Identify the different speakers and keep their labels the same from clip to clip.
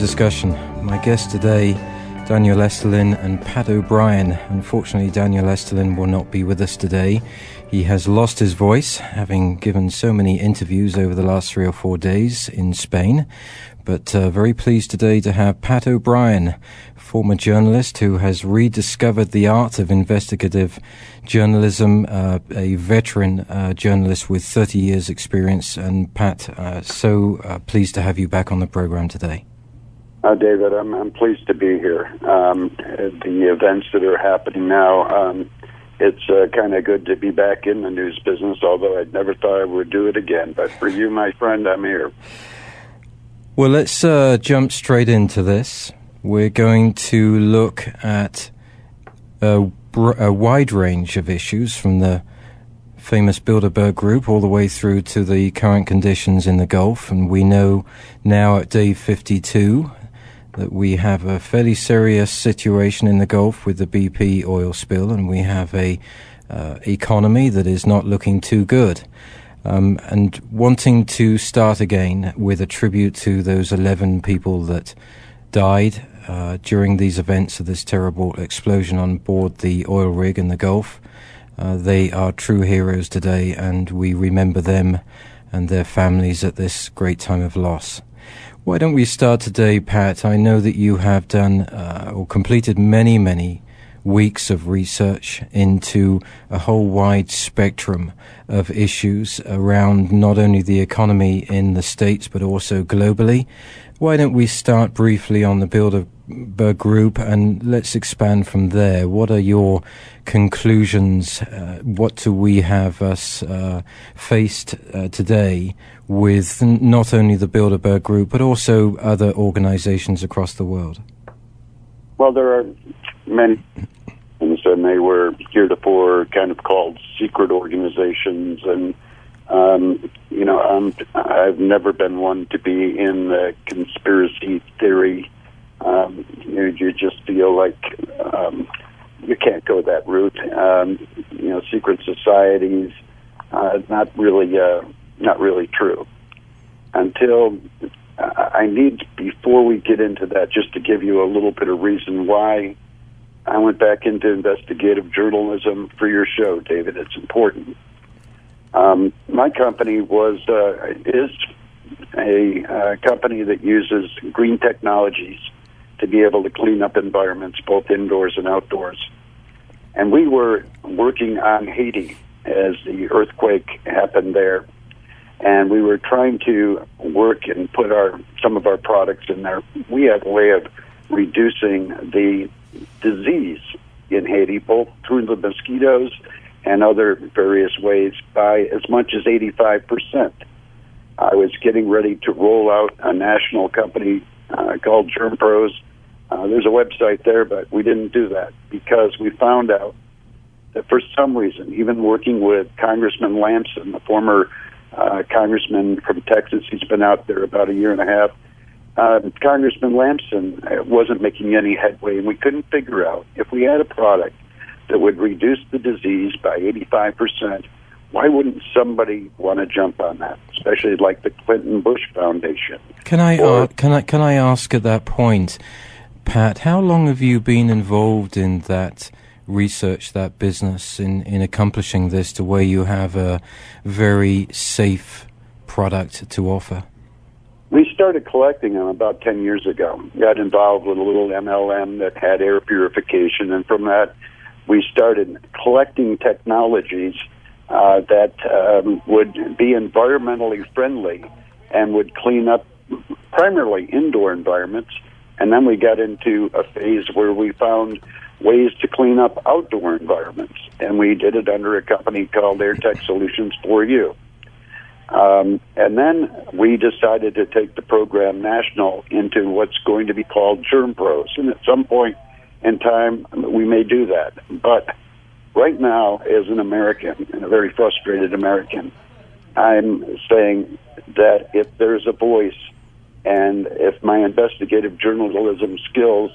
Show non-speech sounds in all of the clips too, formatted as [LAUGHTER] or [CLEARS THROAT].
Speaker 1: Discussion. My guests today, Daniel Estulin and Pat O'Brien. Unfortunately, Daniel Estulin will not be with us today. He has lost his voice, having given so many interviews over the last three or four days in Spain. But uh, very pleased today to have Pat O'Brien, former journalist who has rediscovered the art of investigative journalism, uh, a veteran uh, journalist with 30 years' experience. And Pat, uh, so uh, pleased to have you back on the program today.
Speaker 2: Uh, David, I'm, I'm pleased to be here. Um, the events that are happening now, um, it's uh, kind of good to be back in the news business, although I never thought I would do it again. But for you, my friend, I'm here.
Speaker 1: Well, let's uh, jump straight into this. We're going to look at a, a wide range of issues from the famous Bilderberg Group all the way through to the current conditions in the Gulf. And we know now at day 52 that we have a fairly serious situation in the Gulf with the BP oil spill, and we have a uh, economy that is not looking too good. Um, and wanting to start again with a tribute to those 11 people that died uh, during these events of this terrible explosion on board the oil rig in the Gulf. Uh, they are true heroes today, and we remember them and their families at this great time of loss. Why don't we start today, Pat? I know that you have done uh, or completed many, many weeks of research into a whole wide spectrum of issues around not only the economy in the States but also globally. Why don't we start briefly on the Bilderberg Group and let's expand from there? What are your conclusions? Uh, what do we have us uh, faced uh, today with not only the Bilderberg Group but also other organizations across the world?
Speaker 2: Well, there are many, and they were heretofore kind of called secret organizations and um, you know, I'm, I've never been one to be in the conspiracy theory. Um, you, you just feel like um, you can't go that route. Um, you know, secret societies, uh, not really, uh, not really true. Until I need, before we get into that, just to give you a little bit of reason why I went back into investigative journalism for your show, David. It's important. Um, my company was uh, is a uh, company that uses green technologies to be able to clean up environments, both indoors and outdoors. And we were working on Haiti as the earthquake happened there, and we were trying to work and put our some of our products in there. We had a way of reducing the disease in Haiti, both through the mosquitoes and other various ways by as much as 85%. I was getting ready to roll out a national company uh, called GermPros. Uh, there's a website there, but we didn't do that because we found out that for some reason, even working with Congressman Lampson, the former uh, congressman from Texas, he's been out there about a year and a half. Uh, Congressman Lampson uh, wasn't making any headway, and we couldn't figure out if we had a product that would reduce the disease by 85%, why wouldn't somebody want to jump on that, especially like the Clinton Bush Foundation?
Speaker 1: Can I, or, uh, can I, can I ask at that point, Pat, how long have you been involved in that research, that business, in, in accomplishing this to where you have a very safe product to offer?
Speaker 2: We started collecting them about 10 years ago. Got involved with a little MLM that had air purification, and from that, we started collecting technologies uh, that um, would be environmentally friendly and would clean up primarily indoor environments. And then we got into a phase where we found ways to clean up outdoor environments. And we did it under a company called Air Tech Solutions for You. Um, and then we decided to take the program national into what's going to be called Germ Pros. And at some point in time, we may do that. But right now, as an American, and a very frustrated American, I'm saying that if there's a voice and if my investigative journalism skills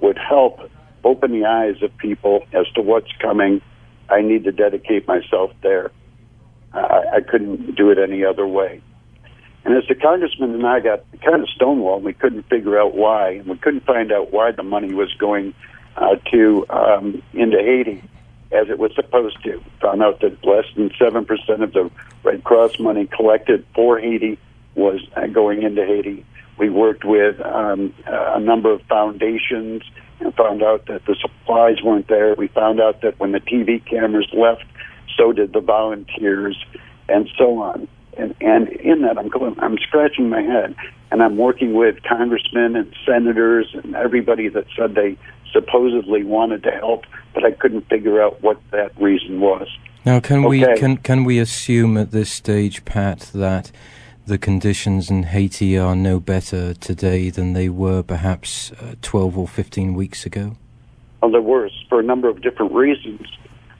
Speaker 2: would help open the eyes of people as to what's coming, I need to dedicate myself there. I, I couldn't do it any other way. And as the congressman and I got kind of stonewalled, we couldn't figure out why, and we couldn't find out why the money was going uh, to um, into Haiti as it was supposed to. Found out that less than seven percent of the Red Cross money collected for Haiti was uh, going into Haiti. We worked with um, a number of foundations and found out that the supplies weren't there. We found out that when the TV cameras left, so did the volunteers, and so on. And, and in that, I'm going, I'm scratching my head, and I'm working with congressmen and senators and everybody that said they supposedly wanted to help, but I couldn't figure out what that reason was.
Speaker 1: Now, can okay. we can can we assume at this stage, Pat, that the conditions in Haiti are no better today than they were perhaps uh, 12 or 15 weeks ago?
Speaker 2: Well, they're worse for a number of different reasons.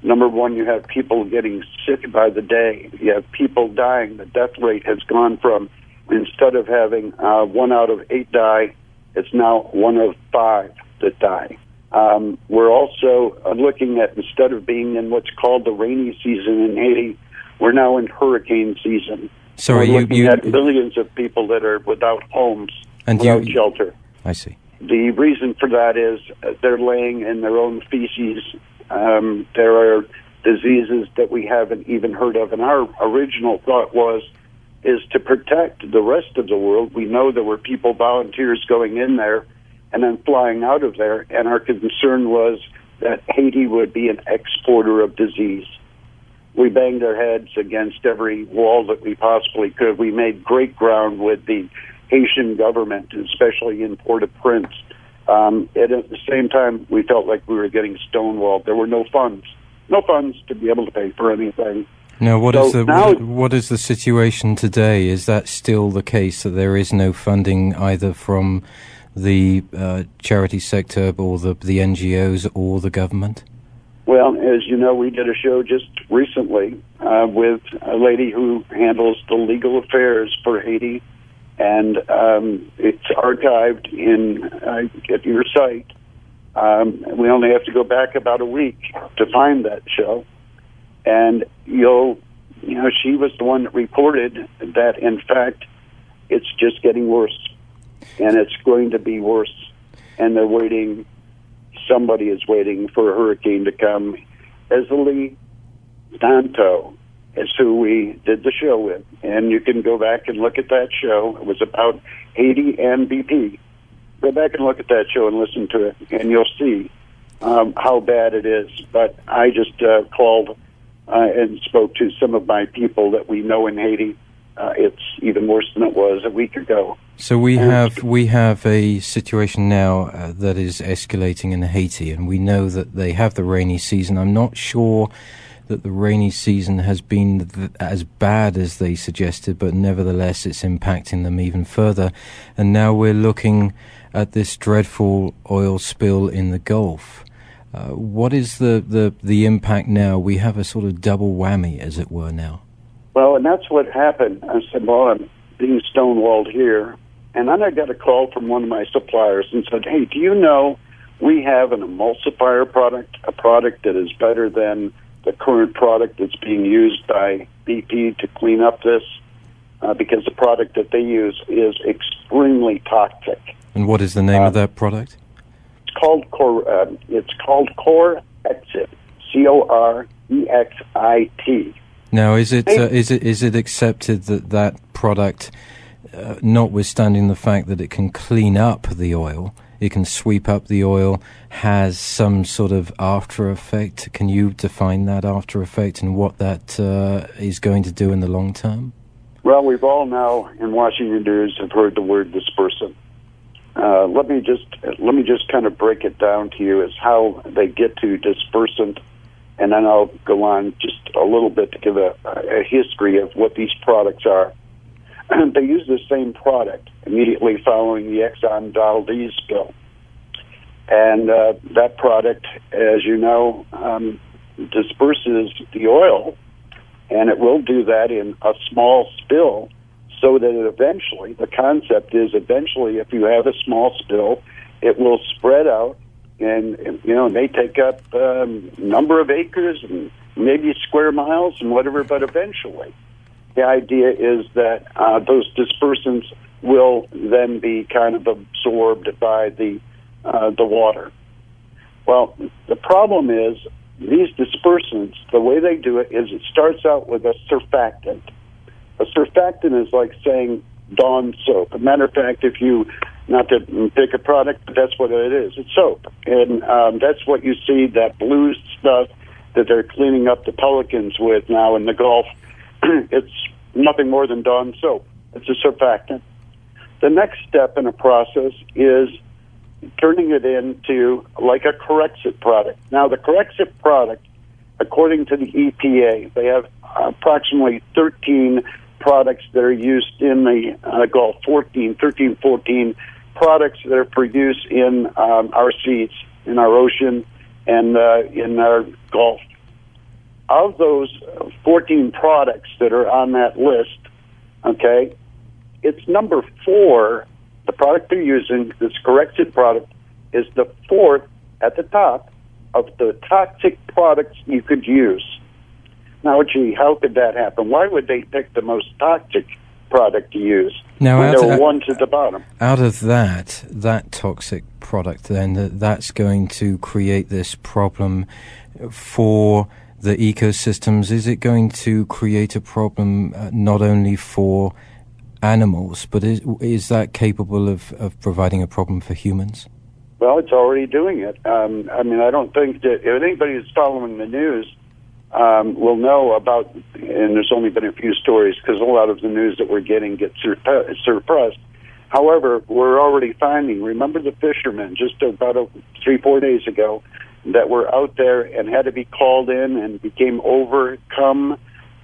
Speaker 2: Number one, you have people getting sick by the day. You have people dying. The death rate has gone from instead of having uh, one out of eight die, it's now one of five that die. Um, we're also uh, looking at instead of being in what's called the rainy season in Haiti, we're now in hurricane season.
Speaker 1: Sorry,
Speaker 2: we're
Speaker 1: you, you
Speaker 2: at millions of people that are without homes,
Speaker 1: and
Speaker 2: without
Speaker 1: you,
Speaker 2: shelter.
Speaker 1: I see.
Speaker 2: The reason for that is uh, they're laying in their own feces. Um, there are diseases that we haven't even heard of, and our original thought was is to protect the rest of the world. We know there were people, volunteers going in there and then flying out of there. And our concern was that Haiti would be an exporter of disease. We banged our heads against every wall that we possibly could. We made great ground with the Haitian government, especially in Port-au-Prince. Um, and at the same time, we felt like we were getting stonewalled. There were no funds, no funds to be able to pay for anything.
Speaker 1: Now, what
Speaker 2: so
Speaker 1: is the
Speaker 2: now,
Speaker 1: what, what is the situation today? Is that still the case that there is no funding either from the uh, charity sector or the, the NGOs or the government?
Speaker 2: Well, as you know, we did a show just recently uh, with a lady who handles the legal affairs for Haiti, and um, it's archived in uh, at your site. Um, we only have to go back about a week to find that show, and you'll, you know, she was the one that reported that in fact it's just getting worse and it's going to be worse. And they're waiting. Somebody is waiting for a hurricane to come. Esley Danto is who we did the show with, and you can go back and look at that show. It was about Haiti and BP. Go back and look at that show and listen to it, and you'll see um, how bad it is. But I just uh, called uh, and spoke to some of my people that we know in Haiti. Uh, it's even worse than it was a week ago.
Speaker 1: So we have we have a situation now uh, that is escalating in Haiti, and we know that they have the rainy season. I'm not sure that the rainy season has been th- as bad as they suggested, but nevertheless, it's impacting them even further. And now we're looking at this dreadful oil spill in the Gulf. Uh, what is the, the, the impact now? We have a sort of double whammy, as it were, now.
Speaker 2: Well, and that's what happened. I said, well, I'm being stonewalled here. And then I got a call from one of my suppliers and said, "Hey, do you know we have an emulsifier product, a product that is better than the current product that's being used by BP to clean up this, uh, because the product that they use is extremely toxic."
Speaker 1: And what is the name uh, of that product?
Speaker 2: It's called Core. Uh, it's called Core Exit. C O R E X I T.
Speaker 1: Now, is it uh, is it is it accepted that that product uh, notwithstanding the fact that it can clean up the oil, it can sweep up the oil, has some sort of after effect. Can you define that after effect and what that uh, is going to do in the long term?
Speaker 2: Well, we've all now in Washington News have heard the word dispersant. Uh, let me just let me just kind of break it down to you as how they get to dispersant, and then I'll go on just a little bit to give a, a history of what these products are. [CLEARS THROAT] they use the same product immediately following the Exxon Valdez spill, and uh, that product, as you know, um, disperses the oil, and it will do that in a small spill so that it eventually, the concept is eventually, if you have a small spill, it will spread out and, you know, it may take up a um, number of acres and maybe square miles and whatever, but eventually the idea is that uh, those dispersants will then be kind of absorbed by the uh, the water. Well, the problem is these dispersants. The way they do it is it starts out with a surfactant, a surfactant is like saying Dawn soap. As a matter of fact, if you not to pick a product, but that's what it is. It's soap, and um, that's what you see that blue stuff that they're cleaning up the pelicans with now in the Gulf. [CLEARS THROAT] it's nothing more than Dawn soap. It's a surfactant. The next step in a process is turning it into like a Corexit product. Now, the Corexit product, according to the EPA, they have approximately 13 products that are used in the uh, Gulf, 14, 13, 14 products that are produced in um, our seas, in our ocean, and uh, in our Gulf. Of those 14 products that are on that list, okay, it's number four. The product they're using, this Corexit product, is the fourth at the top of the toxic products you could use. Now, gee, how could that happen? Why would they pick the most toxic product to use
Speaker 1: now,
Speaker 2: there are ones at the bottom?
Speaker 1: Out of that, that toxic product, then that's going to create this problem for the ecosystems. Is it going to create a problem uh, not only for animals, but is, is that capable of, of providing a problem for humans?
Speaker 2: Well, it's already doing it. Um, I mean, I don't think that if anybody is following the news, um, will know about, and there's only been a few stories because a lot of the news that we're getting gets suppressed. However, we're already finding, remember the fishermen just about a, three, four days ago that were out there and had to be called in and became overcome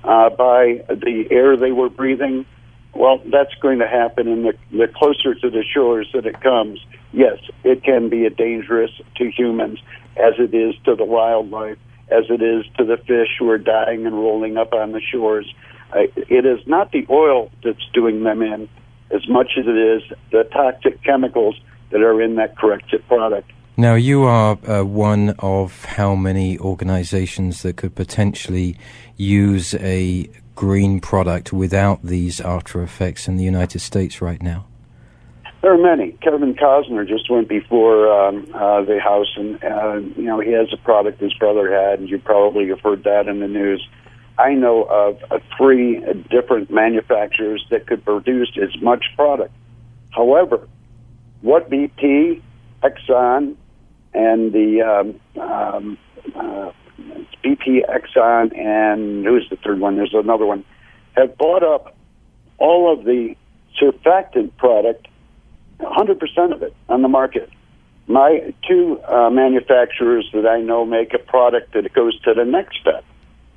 Speaker 2: uh, by the air they were breathing? Well, that's going to happen, and the, the closer to the shores that it comes, yes, it can be dangerous to humans as it is to the wildlife as it is to the fish who are dying and rolling up on the shores. Uh, it is not the oil that's doing them in as much as it is the toxic chemicals that are in that Corexit product.
Speaker 1: Now, you are uh, one of how many organizations that could potentially use a green product without these after effects in the United States right now?
Speaker 2: There are many. Kevin Costner just went before um, uh, the House, and uh, you know he has a product his brother had, and you probably have heard that in the news. I know of uh, three different manufacturers that could produce as much product. However, what BP, Exxon, and the um, um, uh, BP, Exxon, and who's the third one? There's another one. Have bought up all of the surfactant product 100% of it on the market. My two uh, manufacturers that I know make a product that goes to the next step,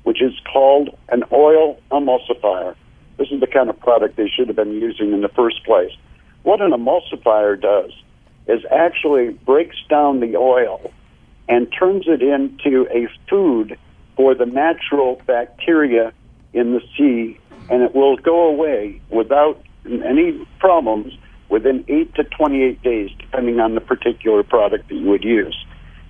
Speaker 2: which is called an oil emulsifier. This is the kind of product they should have been using in the first place. What an emulsifier does is actually breaks down the oil and turns it into a food for the natural bacteria in the sea, and it will go away without any problems within 8 to 28 days, depending on the particular product that you would use.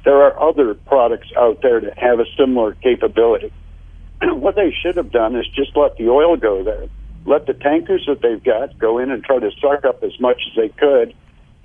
Speaker 2: There are other products out there that have a similar capability. [CLEARS THROAT] what they should have done is just let the oil go there. Let the tankers that they've got go in and try to suck up as much as they could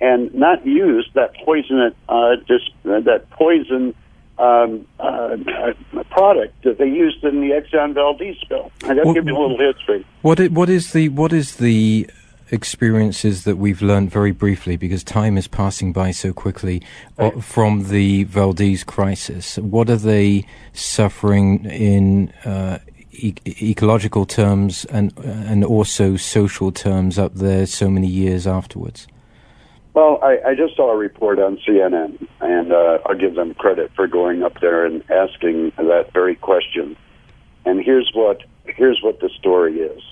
Speaker 2: and not use that poison, uh, just, uh, that poison um, uh, uh, product that they used in the Exxon Valdez spill. I got to give you a little history.
Speaker 1: What is, what is the what is the experiences that we've learned very briefly, because time is passing by so quickly, uh, right. from the Valdez crisis? What are they suffering in uh, e- ecological terms and and also social terms up there so many years afterwards?
Speaker 2: Well, I, I just saw a report on CNN, and uh, I'll give them credit for going up there and asking that very question. And here's what here's what the story is: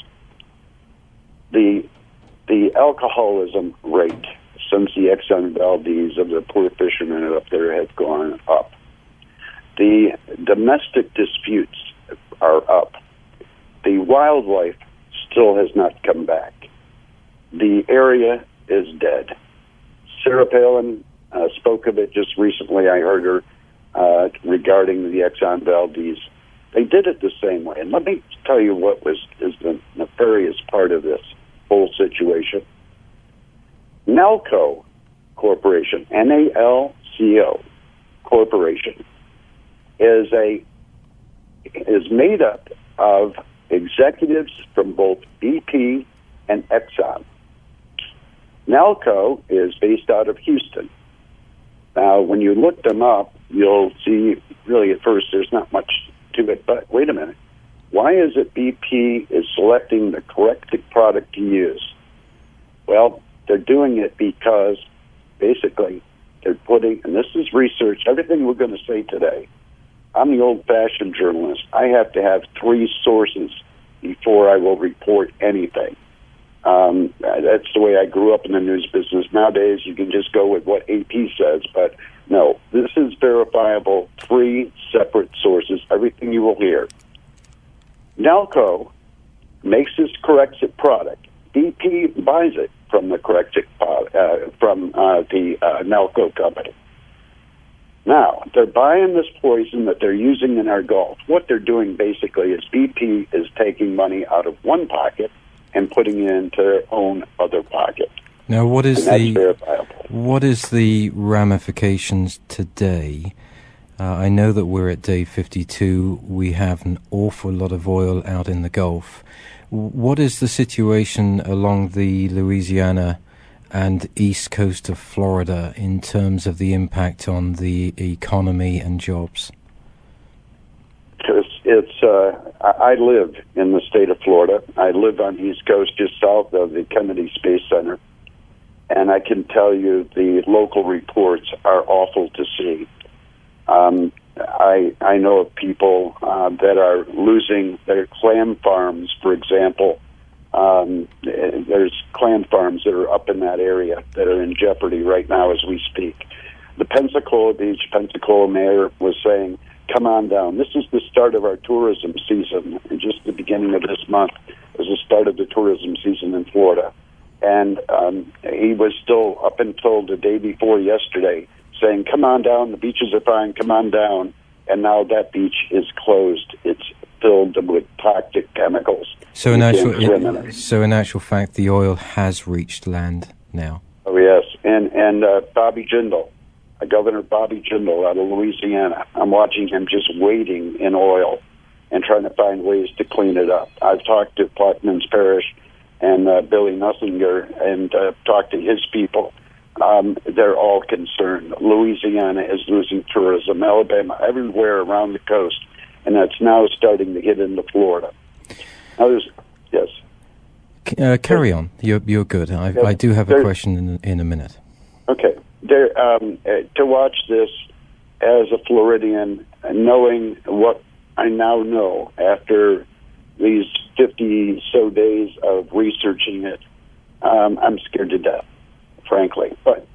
Speaker 2: the the alcoholism rate since the Exxon Valdez of the poor fishermen up there has gone up. The domestic disputes are up. The wildlife still has not come back. The area is dead. Sarah Palin uh, spoke of it just recently. I heard her uh, regarding the Exxon Valdez. They did it the same way. And let me tell you what was is the nefarious part of this whole situation. Nalco Corporation, N A L C O Corporation, is a is made up of executives from both BP and Exxon. Nalco is based out of Houston. Now, when you look them up, you'll see really at first there's not much to it, but wait a minute. Why is it BP is selecting the correct product to use? Well, they're doing it because basically they're putting, and this is research, everything we're going to say today. I'm the old fashioned journalist. I have to have three sources before I will report anything. Um, that's the way I grew up in the news business. Nowadays, you can just go with what AP says, but no, this is verifiable, three separate sources, everything you will hear. Nalco makes this Corexit product. BP buys it from the Corexit uh, from uh, the uh, Nalco company. Now, they're buying this poison that they're using in our Gulf. What they're doing basically is BP is taking money out of one pocket and putting it into their own other pocket.
Speaker 1: Now, what is the what is the ramifications today? Uh, I know that we're at day 52. We have an awful lot of oil out in the Gulf. What is the situation along the Louisiana and east coast of Florida in terms of the impact on the economy and jobs?
Speaker 2: it's uh, I live in the state of Florida. I live on the East Coast, just south of the Kennedy Space Center, and I can tell you the local reports are awful to see. Um, I I know of people uh, that are losing their clam farms, for example. Um, there's clam farms that are up in that area that are in jeopardy right now as we speak. The Pensacola Beach, Pensacola mayor was saying come on down. This is the start of our tourism season, and just the beginning of this month is the start of the tourism season in Florida. And um, he was still up until the day before yesterday saying, "Come on down. The beaches are fine. Come on down." And now that beach is closed. It's filled with toxic chemicals.
Speaker 1: So in actual, in, so in actual fact, the oil has reached land now.
Speaker 2: Oh yes, and and uh, Bobby Jindal, Governor Bobby Jindal out of Louisiana. I'm watching him just wading in oil and trying to find ways to clean it up. I've talked to Plaquemines Parish and uh, Billy Nungesser and uh, talked to his people. Um, they're all concerned. Louisiana is losing tourism, Alabama, everywhere around the coast, and that's now starting to hit into Florida. Now, there's, yes.
Speaker 1: Uh, carry on. You're, you're good. I, I do have a question in, in a minute.
Speaker 2: Okay there, um, uh, to watch this as a Floridian, knowing what I now know after these 50 so days of researching it, um, I'm scared to death, frankly. But,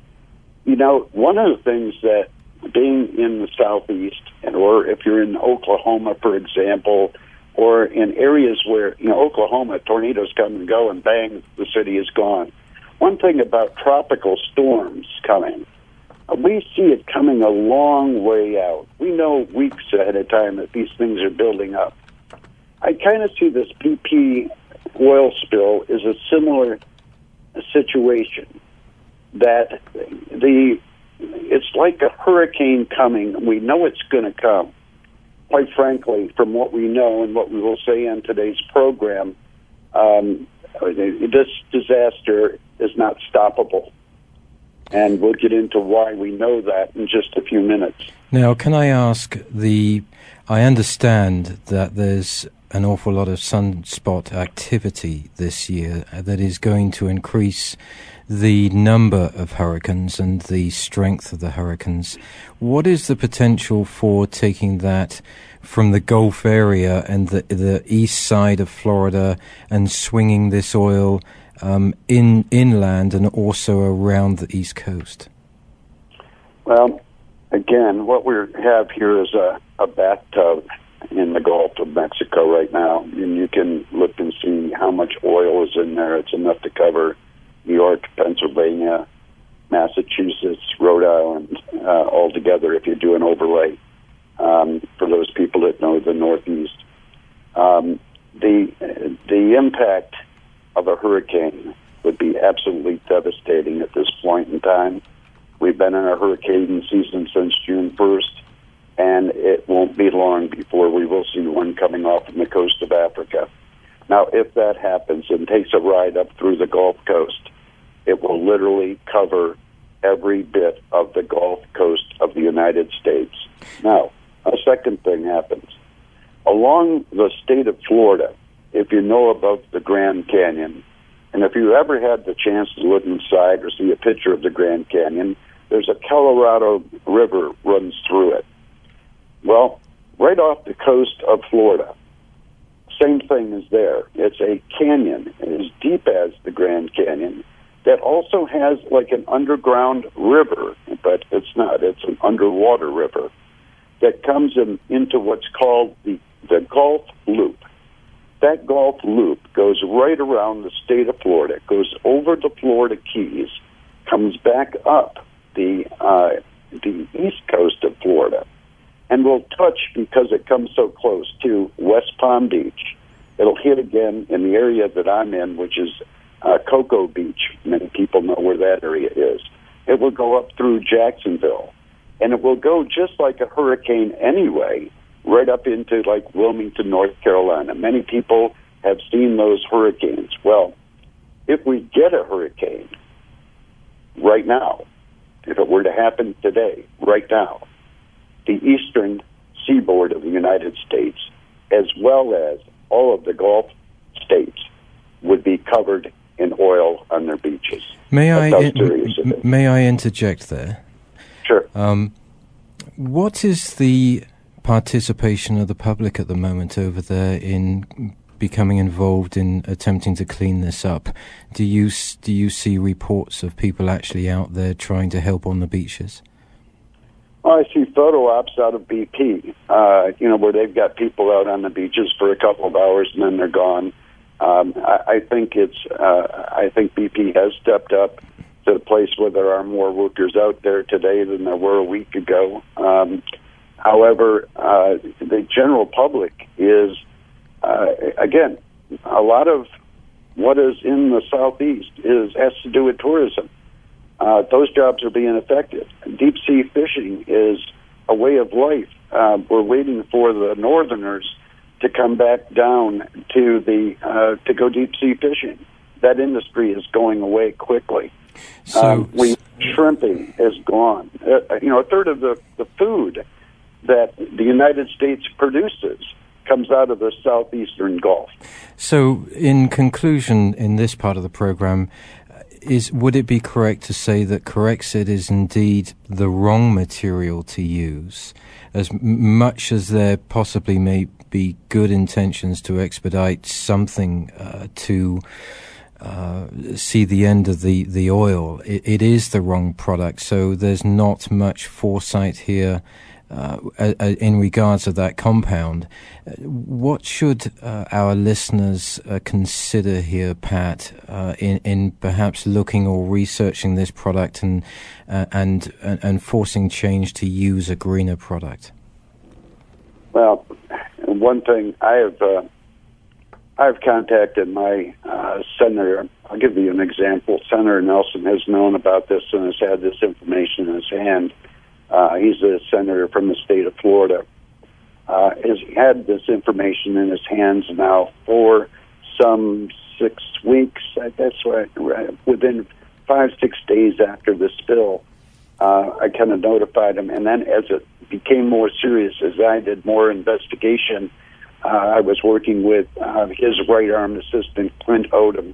Speaker 2: you know, one of the things that being in the southeast, and or if you're in Oklahoma, for example, or in areas where, you know, Oklahoma, tornadoes come and go and bang, the city is gone. One thing about tropical storms coming, we see it coming a long way out. We know weeks ahead of time that these things are building up. I kind of see this BP oil spill is a similar situation that the it's like a hurricane coming. We know it's going to come. Quite frankly, from what we know and what we will say on today's program, um, this disaster is not stoppable. And we'll get into why we know that in just a few minutes.
Speaker 1: Now, can I ask the. I understand that there's an awful lot of sunspot activity this year that is going to increase the number of hurricanes and the strength of the hurricanes. What is the potential for taking that from the Gulf area and the, the east side of Florida and swinging this oil um, in inland and also around the east coast?
Speaker 2: Well, again, what we have here is a, a bathtub in the Gulf of Mexico right now, and you can look and see how much oil is in there. It's enough to cover New York, Pennsylvania, Massachusetts, Rhode Island, uh, all together if you do an overlay. Um, for those people that know the Northeast, um, the the impact of a hurricane would be absolutely devastating at this point in time. We've been in a hurricane season since June 1st, and it won't be long before we will see one coming off from the coast of Africa. Now, if that happens and takes a ride up through the Gulf Coast, it will literally cover every bit of the Gulf Coast of the United States. Now, a second thing happens. Along the state of Florida, if you know about the Grand Canyon, and if you ever had the chance to look inside or see a picture of the Grand Canyon, there's a Colorado River runs through it. Well, right off the coast of Florida, same thing is there. It's a canyon as deep as the Grand Canyon that also has like an underground river, but it's not. It's an underwater river that comes in, into what's called the, the Gulf Loop. That Gulf Loop goes right around the state of Florida, it goes over the Florida Keys, comes back up the uh, the east coast of Florida, and will touch because it comes so close to West Palm Beach. It'll hit again in the area that I'm in, which is uh, Cocoa Beach. Many people know where that area is. It will go up through Jacksonville, and it will go just like a hurricane anyway, right up into like Wilmington, North Carolina. Many people have seen those hurricanes. Well, if we get a hurricane right now, if it were to happen today, right now, the eastern seaboard of the United States, as well as all of the Gulf states, would be covered in oil on their beaches.
Speaker 1: May I in, may I interject there?
Speaker 2: Sure.
Speaker 1: Um, what is the participation of the public at the moment over there in becoming involved in attempting to clean this up? Do you do you see reports of people actually out there trying to help on the beaches?
Speaker 2: I see photo ops out of BP, uh, you know, where they've got people out on the beaches for a couple of hours and then they're gone. Um, I, I think it's. Uh, I think BP has stepped up to the place where there are more workers out there today than there were a week ago. Um, however, uh, the general public is uh, again a lot of what is in the southeast is has to do with tourism. Uh, those jobs are being affected. Deep sea fishing is a way of life. Uh, we're waiting for the northerners to come back down to the uh, to go deep sea fishing. That industry is going away quickly.
Speaker 1: So, um,
Speaker 2: we shrimping is gone. Uh, you know, a third of the the food that the United States produces comes out of the southeastern Gulf.
Speaker 1: So, in conclusion, in this part of the program, is would it be correct to say that Corexit is indeed the wrong material to use, as much as there possibly may be good intentions to expedite something uh, to uh, see the end of the the oil? It, it is the wrong product, so there's not much foresight here uh, in regards of that compound. What should uh, our listeners uh, consider here, Pat, uh, in, in perhaps looking or researching this product and, uh, and, and forcing change to use a greener product?
Speaker 2: Well, one thing I have I've contacted my uh, senator. I'll give you an example. Senator Nelson has known about this and has had this information in his hand uh, he's a senator from the state of Florida. Uh, has had this information in his hands now for some six weeks. That's right. Within five, six days after the spill, uh, I kind of notified him. And then as it became more serious, as I did more investigation, uh, I was working with uh, his right arm assistant, Clint Odom.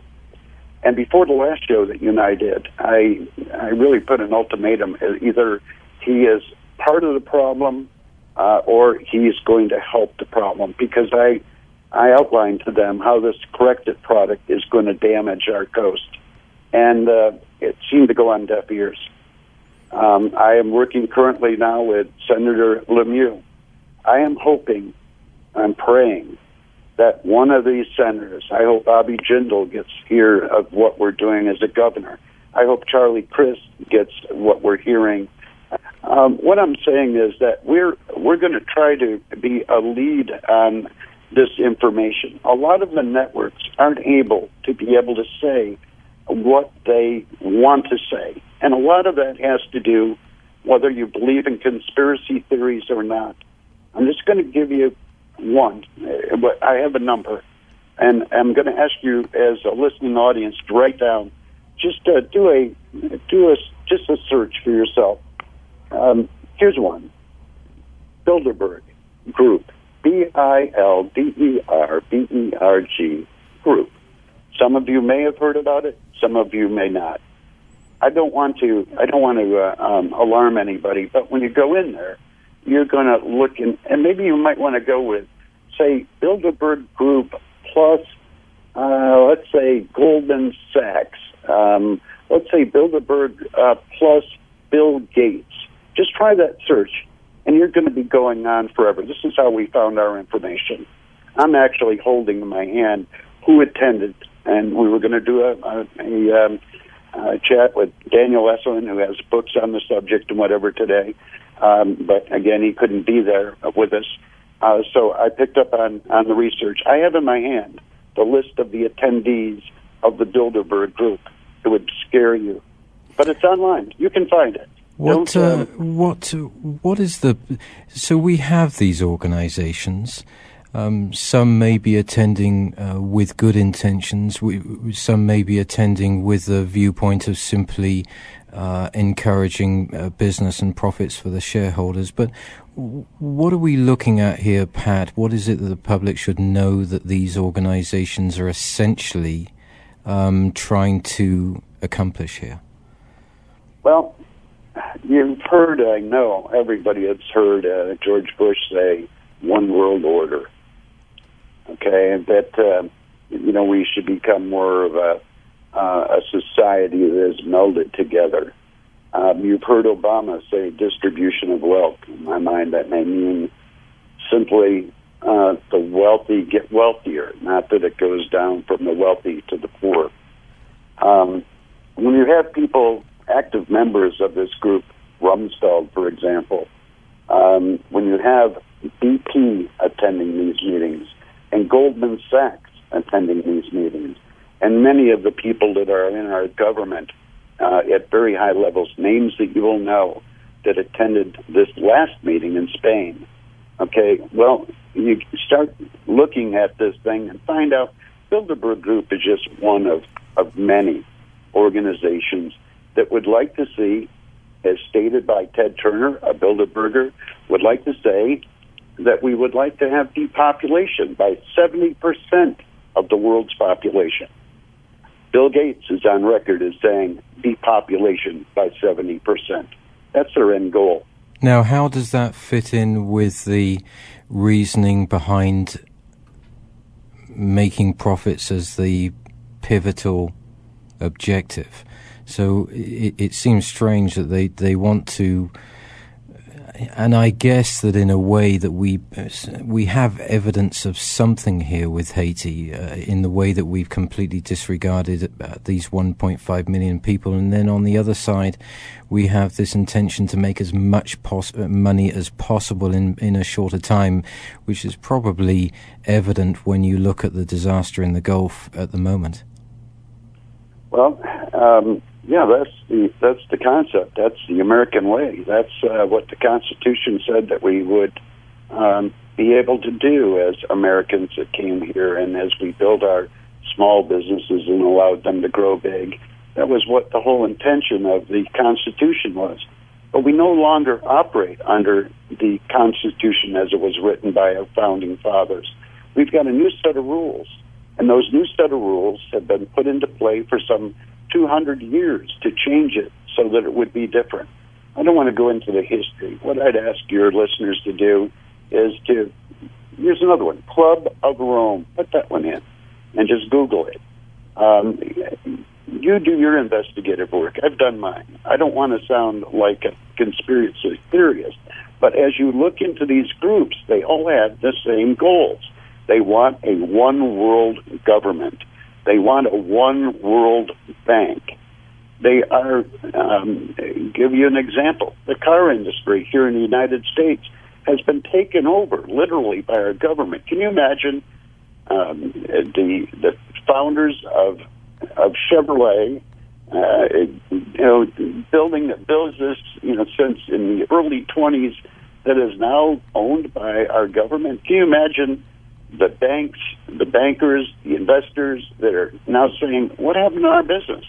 Speaker 2: And before the last show that you and I did, I I really put an ultimatum: either he is part of the problem, uh, or he's going to help the problem. Because I I outlined to them how this Corexit product is going to damage our coast, and uh, it seemed to go on deaf ears. Um, I am working currently now with Senator LeMieux. I am hoping, I'm praying that one of these senators, I hope Bobby Jindal gets here of what we're doing as a governor. I hope Charlie Crist gets what we're hearing. Um, what I'm saying is that we're we're going to try to be a lead on this information. A lot of the networks aren't able to be able to say what they want to say. And a lot of that has to do whether you believe in conspiracy theories or not. I'm just going to give you one. I have a number, and I'm going to ask you as a listening audience to write down. Just uh, do a do a just a search for yourself. Um, here's one: Bilderberg Group, B I L D E R B E R G Group. Some of you may have heard about it. Some of you may not. I don't want to. I don't want to uh, um, alarm anybody. But when you go in there, you're going to look in, and maybe you might want to go with, say, Bilderberg Group plus, uh, let's say, Goldman Sachs. Um, let's say Bilderberg uh, plus Bill Gates. Just try that search, and you're going to be going on forever. This is how we found our information. I'm actually holding in my hand who attended and we were going to do a, a, a, um, a chat with Daniel Estulin, who has books on the subject and whatever today. Um, but again, he couldn't be there with us. Uh, so I picked up on, on the research. I have in my hand the list of the attendees of the Bilderberg group. It would scare you, but it's online. You can find it.
Speaker 1: What uh, what what is the? So we have these organisations. Um, some may be attending uh, with good intentions. We, some may be attending with the viewpoint of simply uh, encouraging uh, business and profits for the shareholders. But w- what are we looking at here, Pat? What is it that the public should know that these organizations are essentially um, trying to accomplish here?
Speaker 2: Well, you've heard, I know, everybody has heard uh, George Bush say, one world order okay, and that uh, you know we should become more of a uh, a society that is melded together. Um, you've heard Obama say distribution of wealth. In my mind, that may mean simply uh, the wealthy get wealthier, not that it goes down from the wealthy to the poor. Um, when you have people, active members of this group, Rumsfeld, for example, um, when you have BP attending these meetings, and Goldman Sachs attending these meetings, and many of the people that are in our government uh, at very high levels, names that you will know that attended this last meeting in Spain. Okay, well, you start looking at this thing and find out Bilderberg Group is just one of, of many organizations that would like to see, as stated by Ted Turner, a Bilderberger, would like to say that we would like to have depopulation by 70% of the world's population. Bill Gates is on record as saying depopulation by 70%. That's their end goal.
Speaker 1: Now, how does that fit in with the reasoning behind making profits as the pivotal objective? So it, it seems strange that they, they want to and I guess that in a way that we we have evidence of something here with Haiti uh, in the way that we've completely disregarded uh, these 1.5 million people, and then on the other side, we have this intention to make as much pos- uh, money as possible in in a shorter time, which is probably evident when you look at the disaster in the Gulf at the moment.
Speaker 2: Well. Um yeah, that's the that's the concept. That's the American way. That's uh, what the Constitution said that we would um, be able to do as Americans that came here, and as we build our small businesses and allowed them to grow big. That was what the whole intention of the Constitution was. But we no longer operate under the Constitution as it was written by our founding fathers. We've got a new set of rules, and those new set of rules have been put into play for some 200 years to change it so that it would be different. I don't want to go into the history. What I'd ask your listeners to do is to here's another one Club of Rome. Put that one in and just Google it. Um, you do your investigative work. I've done mine. I don't want to sound like a conspiracy theorist, but as you look into these groups, they all have the same goals. They want a one world government. They want a one world bank. They are, um, give you an example, the car industry here in the United States has been taken over literally by our government. Can you imagine um, the the founders of of Chevrolet, uh, you know, building a business, you know, since in the early 20s that is now owned by our government? Can you imagine the banks, the bankers, the investors that are now saying, "What happened to our business?"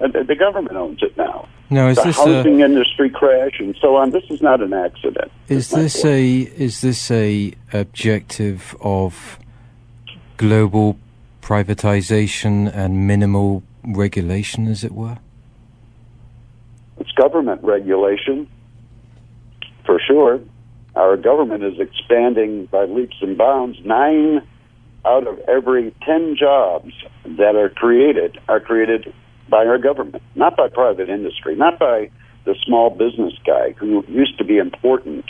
Speaker 2: Uh, the government owns it now.
Speaker 1: No, is
Speaker 2: the
Speaker 1: this
Speaker 2: housing
Speaker 1: a,
Speaker 2: industry crash and so on. This is not an accident.
Speaker 1: is this a is this a objective of global privatization and minimal regulation, as it were?
Speaker 2: It's government regulation, for sure. Our government is expanding by leaps and bounds. Nine out of every ten jobs that are created are created by our government, not by private industry, not by the small business guy who used to be important.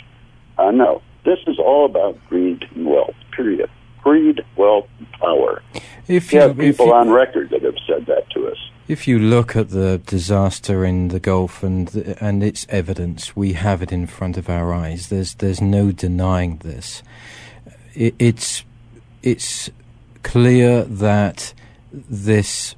Speaker 2: Uh, no, this is all about greed and wealth. Period. Greed, wealth, power.
Speaker 1: If
Speaker 2: We
Speaker 1: you,
Speaker 2: have people
Speaker 1: you-
Speaker 2: on record that have said that to us.
Speaker 1: If you look at the disaster in the Gulf and and its evidence, we have it in front of our eyes. There's there's no denying this. It, it's it's clear that this,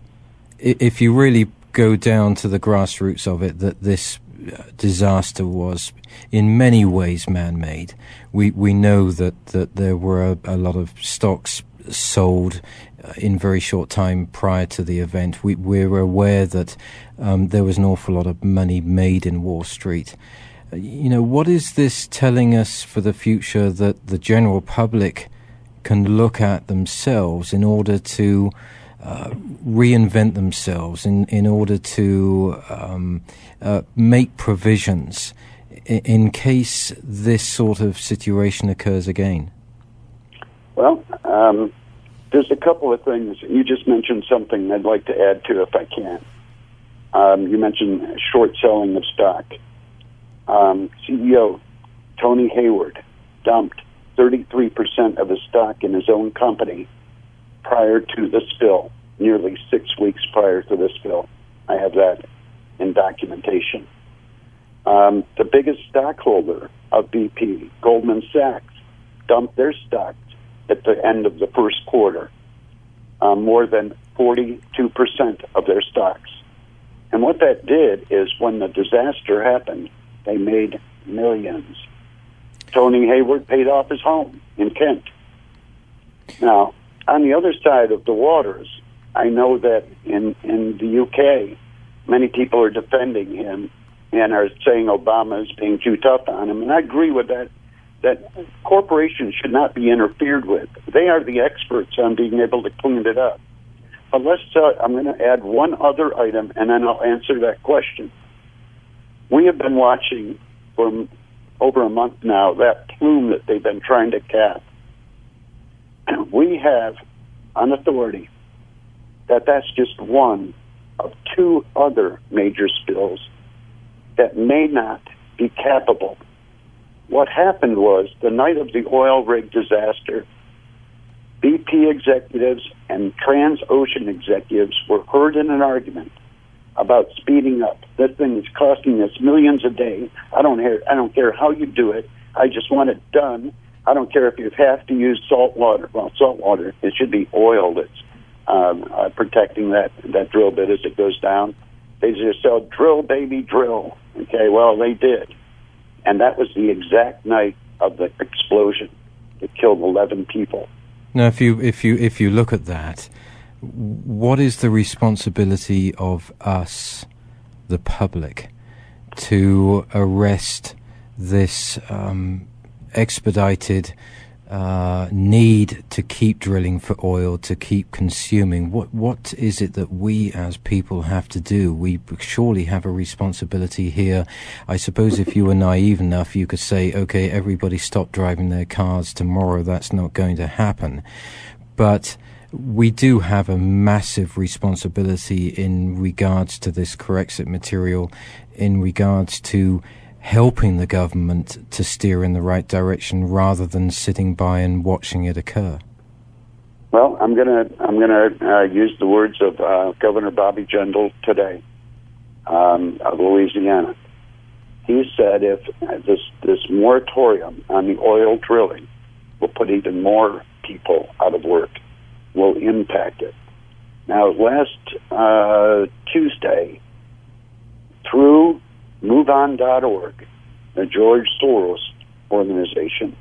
Speaker 1: if you really go down to the grassroots of it, that this uh, disaster was in many ways man-made. We we know that that there were a, a lot of stocks sold uh, in very short time prior to the event. We we're aware that um, there was an awful lot of money made in Wall Street. Uh, You know, what is this telling us for the future that the general public can look at themselves in order to uh, reinvent themselves, in, in order to um, uh, make provisions in, case this sort of situation occurs again?
Speaker 2: Well, um, there's a couple of things. You just mentioned something I'd like to add to if I can. Um, you mentioned short selling of stock. Um, CEO Tony Hayward dumped 33% of his stock in his own company prior to the spill, nearly six weeks prior to the spill. I have that in documentation. Um, the biggest stockholder of BP, Goldman Sachs, dumped their stocks at the end of the first quarter, um, more than 42% of their stocks. And what that did is when the disaster happened, they made millions. Tony Hayward paid off his home in Kent. Now, on the other side of the waters, I know that in, in the UK, many people are defending him and are saying Obama is being too tough on him. And I agree with that that corporations should not be interfered with. They are the experts on being able to clean it up. But let's. Uh, I'm going to add one other item, and then I'll answer that question. We have been watching for over a month now that plume that they've been trying to cap. [CLEARS THROAT] We have on authority that that's just one of two other major spills that may not be capable what happened was the night of the oil rig disaster, BP executives and Transocean executives were heard in an argument about speeding up. This thing is costing us millions a day. I don't care. I don't care how you do it. I just want it done. I don't care if you have to use salt water. Well, salt water. It should be oil that's um, uh, protecting that that drill bit as it goes down. They just said, "Drill, baby, drill." Okay. Well, they did and that was the exact night of the explosion that killed 11 people.
Speaker 1: Now, if you if you if you look at that, what is the responsibility of us, the public, to arrest this um, expedited uh, need to keep drilling for oil, to keep consuming. What what is it that we as people have to do? We surely have a responsibility here. I suppose if you were naive enough, you could say, okay, everybody stop driving their cars tomorrow. That's not going to happen. But we do have a massive responsibility in regards to this Corexit material, in regards to helping the government to steer in the right direction rather than sitting by and watching it occur?
Speaker 2: Well, I'm gonna I'm gonna uh, use the words of uh, Governor Bobby Jindal today um, of Louisiana. He said if this this moratorium on the oil drilling will put even more people out of work, will impact it. Now, last uh, Tuesday, through MoveOn.org, the George Soros organization.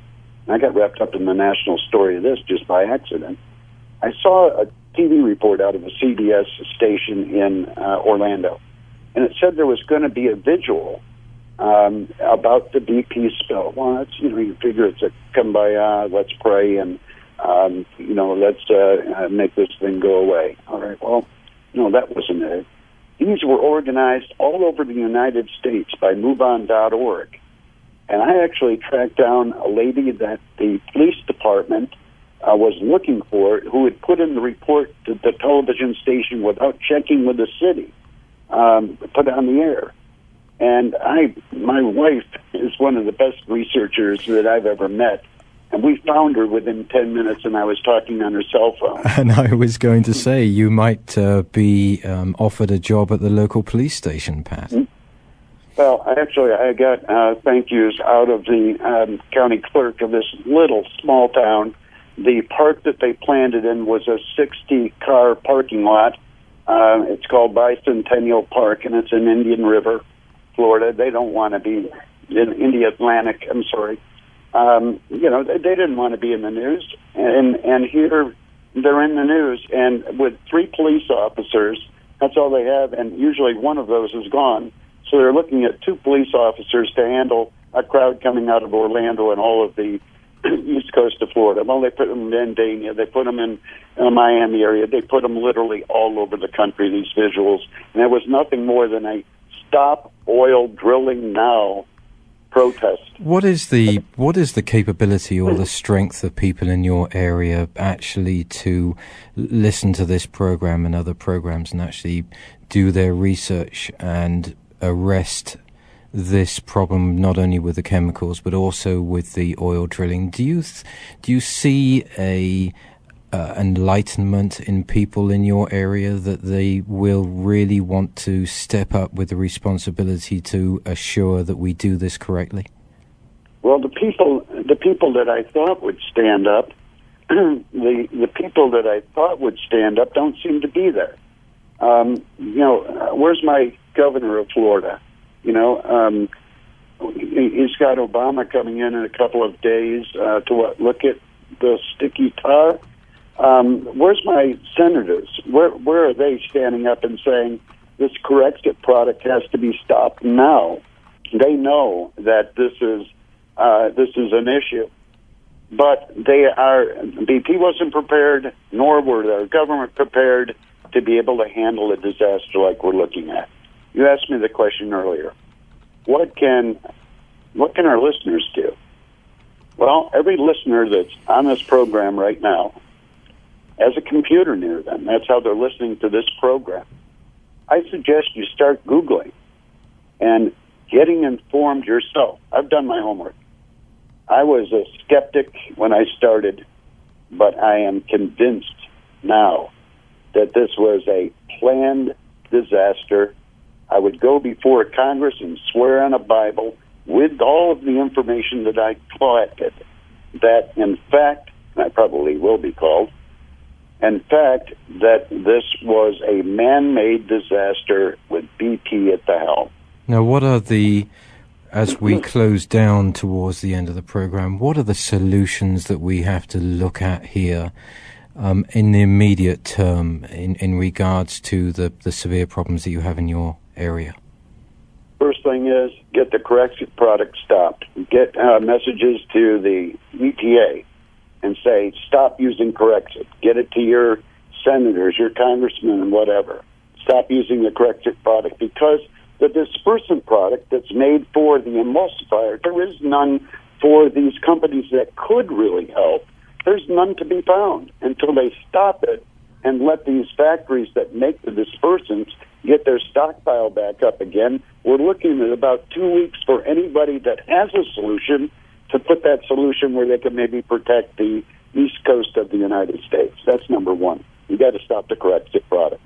Speaker 2: I got wrapped up in the national story of this just by accident. I saw a TV report out of a CBS station in uh, Orlando, and it said there was going to be a vigil um, about the BP spill. Well, that's you know you figure it's a come by, uh, let's pray and um, you know let's uh, make this thing go away. All right, well, no, that wasn't it. These were organized all over the United States by MoveOn.org. And I actually tracked down a lady that the police department uh, was looking for who had put in the report to the television station without checking with the city, um, put on the air. And I, my wife is one of the best researchers that I've ever met. And we found her within 10 minutes, and I was talking on her cell phone. [LAUGHS]
Speaker 1: And I was going to say, you might uh, be um, offered a job at the local police station, Pat. Mm-hmm.
Speaker 2: Well, actually, I got uh, thank yous out of the um, county clerk of this little small town. The park that they planted in was a 60 car parking lot. Uh, it's called Bicentennial Park, and it's in Indian River, Florida. They don't want to be in Indialantic. I'm sorry um, you know, they, they didn't want to be in the news, and and here they're in the news, and with three police officers, that's all they have, and usually one of those is gone. So they're looking at two police officers to handle a crowd coming out of Orlando and all of the [CLEARS THROAT] east coast of Florida. Well, they put them in Dania, they put them in, in the Miami area, they put them literally all over the country. These visuals, and it was nothing more than a stop oil drilling now protest.
Speaker 1: What is the what is the capability or the strength of people in your area actually to listen to this program and other programs and actually do their research and arrest this problem not only with the chemicals but also with the oil drilling? Do you do you see a uh, enlightenment in people in your area that they will really want to step up with the responsibility to assure that we do this correctly?
Speaker 2: Well, the people, the people that I thought would stand up, [CLEARS THROAT] the the people that I thought would stand up don't seem to be there. Um, you know, uh, where's my governor of Florida? You know, um, he's got Obama coming in in a couple of days uh, to what, look at the sticky tar um, where's my senators? Where where are they standing up and saying this Corexit product has to be stopped now? They know that this is uh, this is an issue, but they are BP wasn't prepared, nor were their government prepared to be able to handle a disaster like we're looking at. You asked me the question earlier. What can what can our listeners do? Well, every listener that's on this program right now as a computer near them. That's how they're listening to this program. I suggest you start Googling and getting informed yourself. I've done my homework. I was a skeptic when I started, but I am convinced now that this was a planned disaster. I would go before Congress and swear on a Bible with all of the information that I collected that, in fact, I probably will be called, in fact, that this was a man made disaster with BP at the helm.
Speaker 1: Now, what are the, as we close down towards the end of the program, what are the solutions that we have to look at here um, in the immediate term in, in regards to the, the severe problems that you have in your area?
Speaker 2: First thing is get the correct product stopped. Get uh, messages to the EPA stop using Corexit. Get it to your senators, your congressmen, and whatever. Stop using the Corexit product because the dispersant product that's made for the emulsifier, there is none for these companies that could really help. There's none to be found until they stop it and let these factories that make the dispersants get their stockpile back up again. We're looking at about two weeks for anybody that has a solution to put that solution where they can maybe protect the east coast of the United States. That's number one. You got to stop the Corexit product.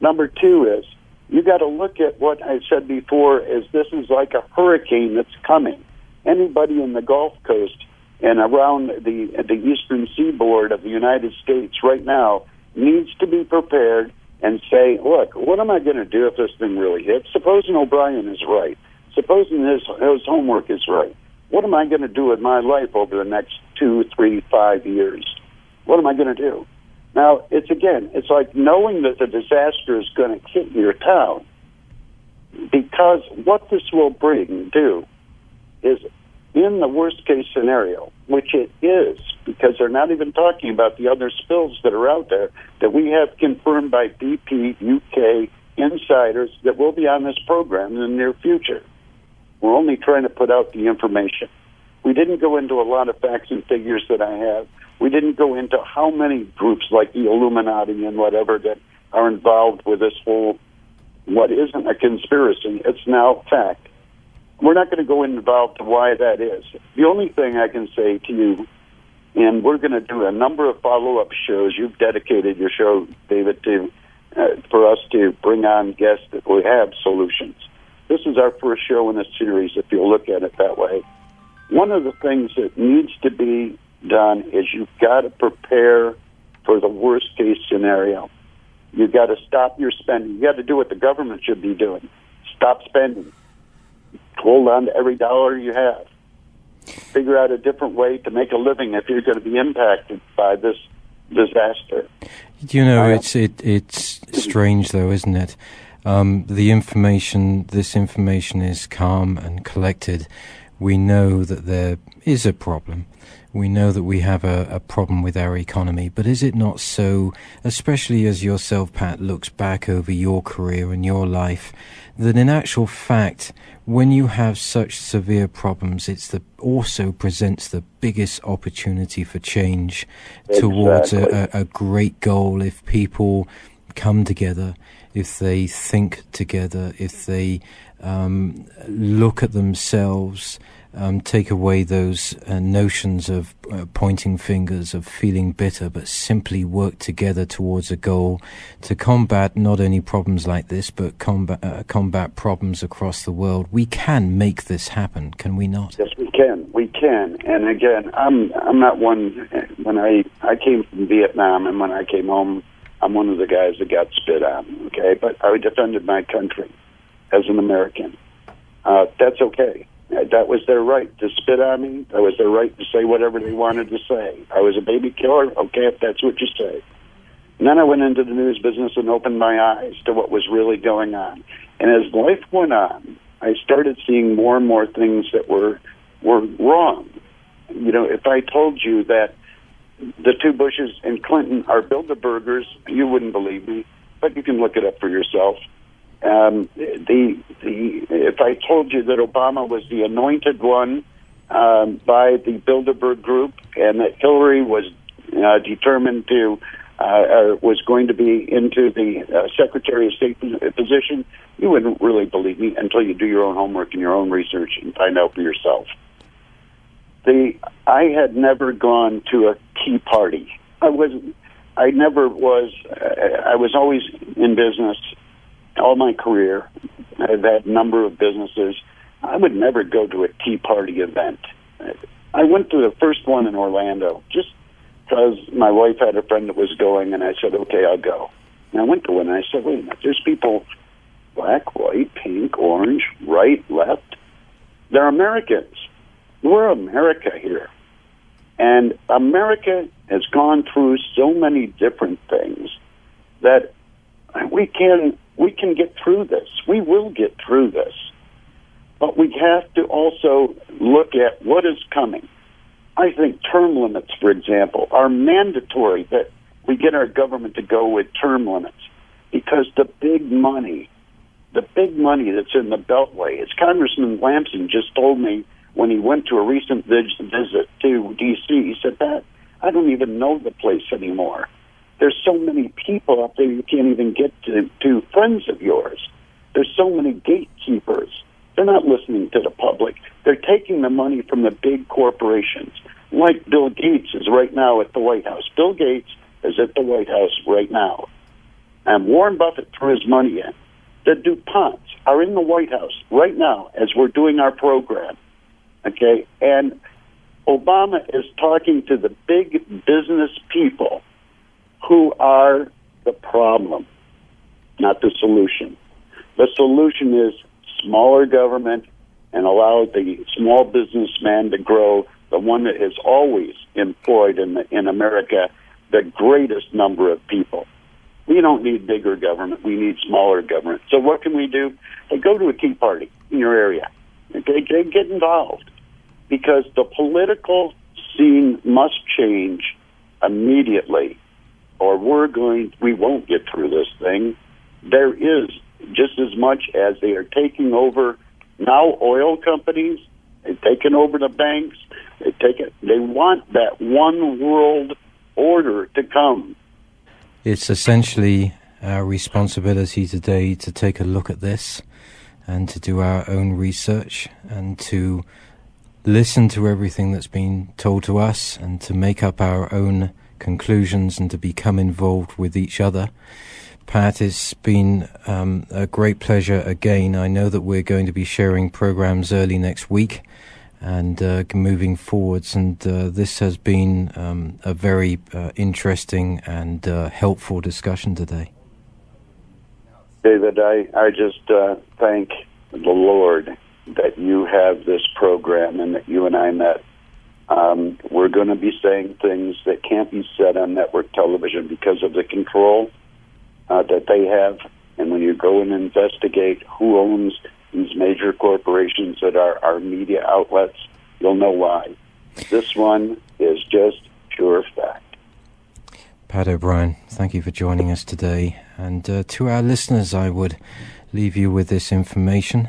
Speaker 2: Number two is you got to look at what I said before is this is like a hurricane that's coming. Anybody in the Gulf Coast and around the the eastern seaboard of the United States right now needs to be prepared and say, look, what am I going to do if this thing really hits? Supposing O'Brien is right. Supposing his, his homework is right. What am I going to do with my life over the next two, three, five years? What am I going to do? Now, it's again, it's like knowing that the disaster is going to hit your town because what this will bring, do, is in the worst case scenario, which it is, because they're not even talking about the other spills that are out there that we have confirmed by BP UK insiders that will be on this program in the near future. We're only trying to put out the information. We didn't go into a lot of facts and figures that I have. We didn't go into how many groups like the Illuminati and whatever that are involved with this whole what isn't a conspiracy. It's now fact. We're not going to go involved to why that is. The only thing I can say to you, and we're going to do a number of follow-up shows. You've dedicated your show, David, to uh, for us to bring on guests that will have solutions. This is our first show in the series, if you look at it that way. One of the things that needs to be done is you've got to prepare for the worst case scenario. You've got to stop your spending. You've got to do what the government should be doing. Stop spending hold on to every dollar you have. Figure out a different way to make a living if you're going to be impacted by this disaster.
Speaker 1: You know, uh, it's it, it's strange though, isn't it? Um, the information, this information is calm and collected. We know that there is a problem. We know that we have a, a problem with our economy, but is it not so, especially as yourself, Pat, looks back over your career and your life, that in actual fact, when you have such severe problems, it's the also presents the biggest opportunity for change exactly. towards a, a, great goal. If people come together, if they think together, if they um, look at themselves um, take away those uh, notions of uh, pointing fingers, of feeling bitter, but simply work together towards a goal to combat not only problems like this, but combat, uh, combat problems across the world. We can make this happen, can we not?
Speaker 2: Yes, we can. We can. And again, I'm I'm not one. When I I came from Vietnam, and when I came home, I'm one of the guys that got spit on. Okay, but I defended my country as an American. Uh, that's okay that was their right to spit on me. That was their right to say whatever they wanted to say. I was a baby killer. Okay, if that's what you say. And then I went into the news business and opened my eyes to what was really going on. And as life went on, I started seeing more and more things that were were wrong. You know, if I told you that the two Bushes and Clinton are Bilderbergers, you wouldn't believe me. But you can look it up for yourself. Um, the the if I told you that Obama was the anointed one um, by the Bilderberg Group and that Hillary was uh, determined to uh, uh, was going to be into the uh, Secretary of State position, you wouldn't really believe me until you do your own homework and your own research and find out for yourself. The I had never gone to a Tea Party. I was I never was. I was always in business all my career. I've had a number of businesses. I would never go to a Tea Party event. I went to the first one in Orlando just because my wife had a friend that was going, and I said, okay, I'll go. And I went to one, and I said, wait a minute, there's people black, white, pink, orange, right, left. They're Americans. We're America here. And America has gone through so many different things that we can we can get through this. We will get through this. But we have to also look at what is coming. I think term limits, for example, are mandatory that we get our government to go with term limits because the big money, the big money that's in the Beltway, as Congressman Lampson just told me when he went to a recent visit to D.C., he said, that I don't even know the place anymore. There's so many people up there you can't even get to, to friends of yours. There's so many gatekeepers. They're not listening to the public. They're taking the money from the big corporations, like Bill Gates is right now at the White House. Bill Gates is at the White House right now. And Warren Buffett threw his money in. The DuPonts are in the White House right now as we're doing our program. Okay? And Obama is talking to the big business people who are the problem, not the solution. The solution is smaller government and allow the small businessman to grow, the one that has always employed in, the, in America the greatest number of people. We don't need bigger government. We need smaller government. So what can we do? Hey, go to a tea party in your area. Okay, get involved because the political scene must change immediately, or we're going. We won't get through this thing. There is just as much as they are taking over now oil companies. They've taken over the banks. They take it. They want that one world order to come.
Speaker 1: It's essentially our responsibility today to take a look at this and to do our own research and to listen to everything that's been told to us and to make up our own conclusions and to become involved with each other. Pat, it's been um, a great pleasure again. I know that we're going to be sharing programs early next week and uh, moving forwards. And uh, this has been um, a very uh, interesting and uh, helpful discussion today.
Speaker 2: David, I, I just uh, thank the Lord that you have this program and that you and I met. Um, we're going to be saying things that can't be said on network television because of the control uh, that they have. And when you go and investigate who owns these major corporations that are our media outlets, you'll know why. This one is just pure fact.
Speaker 1: Pat O'Brien, thank you for joining us today. And uh, to our listeners, I would leave you with this information.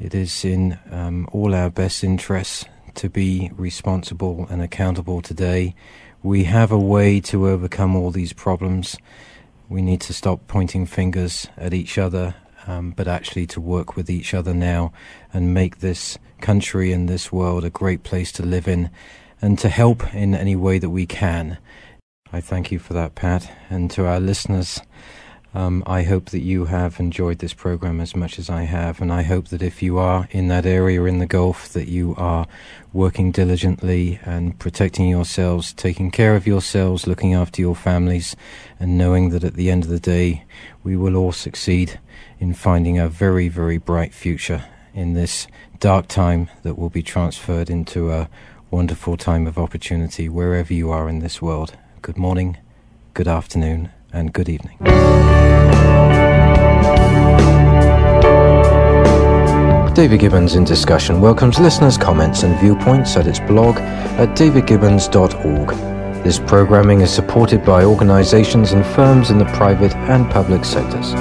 Speaker 1: It is in um, all our best interests to be responsible and accountable today. We have a way to overcome all these problems. We need to stop pointing fingers at each other um, but actually to work with each other now and make this country and this world a great place to live in and to help in any way that we can. I thank you for that, Pat, and to our listeners. Um, I hope that you have enjoyed this program as much as I have, and I hope that if you are in that area in the Gulf, that you are working diligently and protecting yourselves, taking care of yourselves, looking after your families, and knowing that at the end of the day, we will all succeed in finding a very, very bright future in this dark time that will be transferred into a wonderful time of opportunity wherever you are in this world. Good morning, good afternoon, and good evening. David Gibbons in Discussion welcomes listeners' comments and viewpoints at its blog at davidgibbons.org. This programming is supported by organizations and firms in the private and public sectors.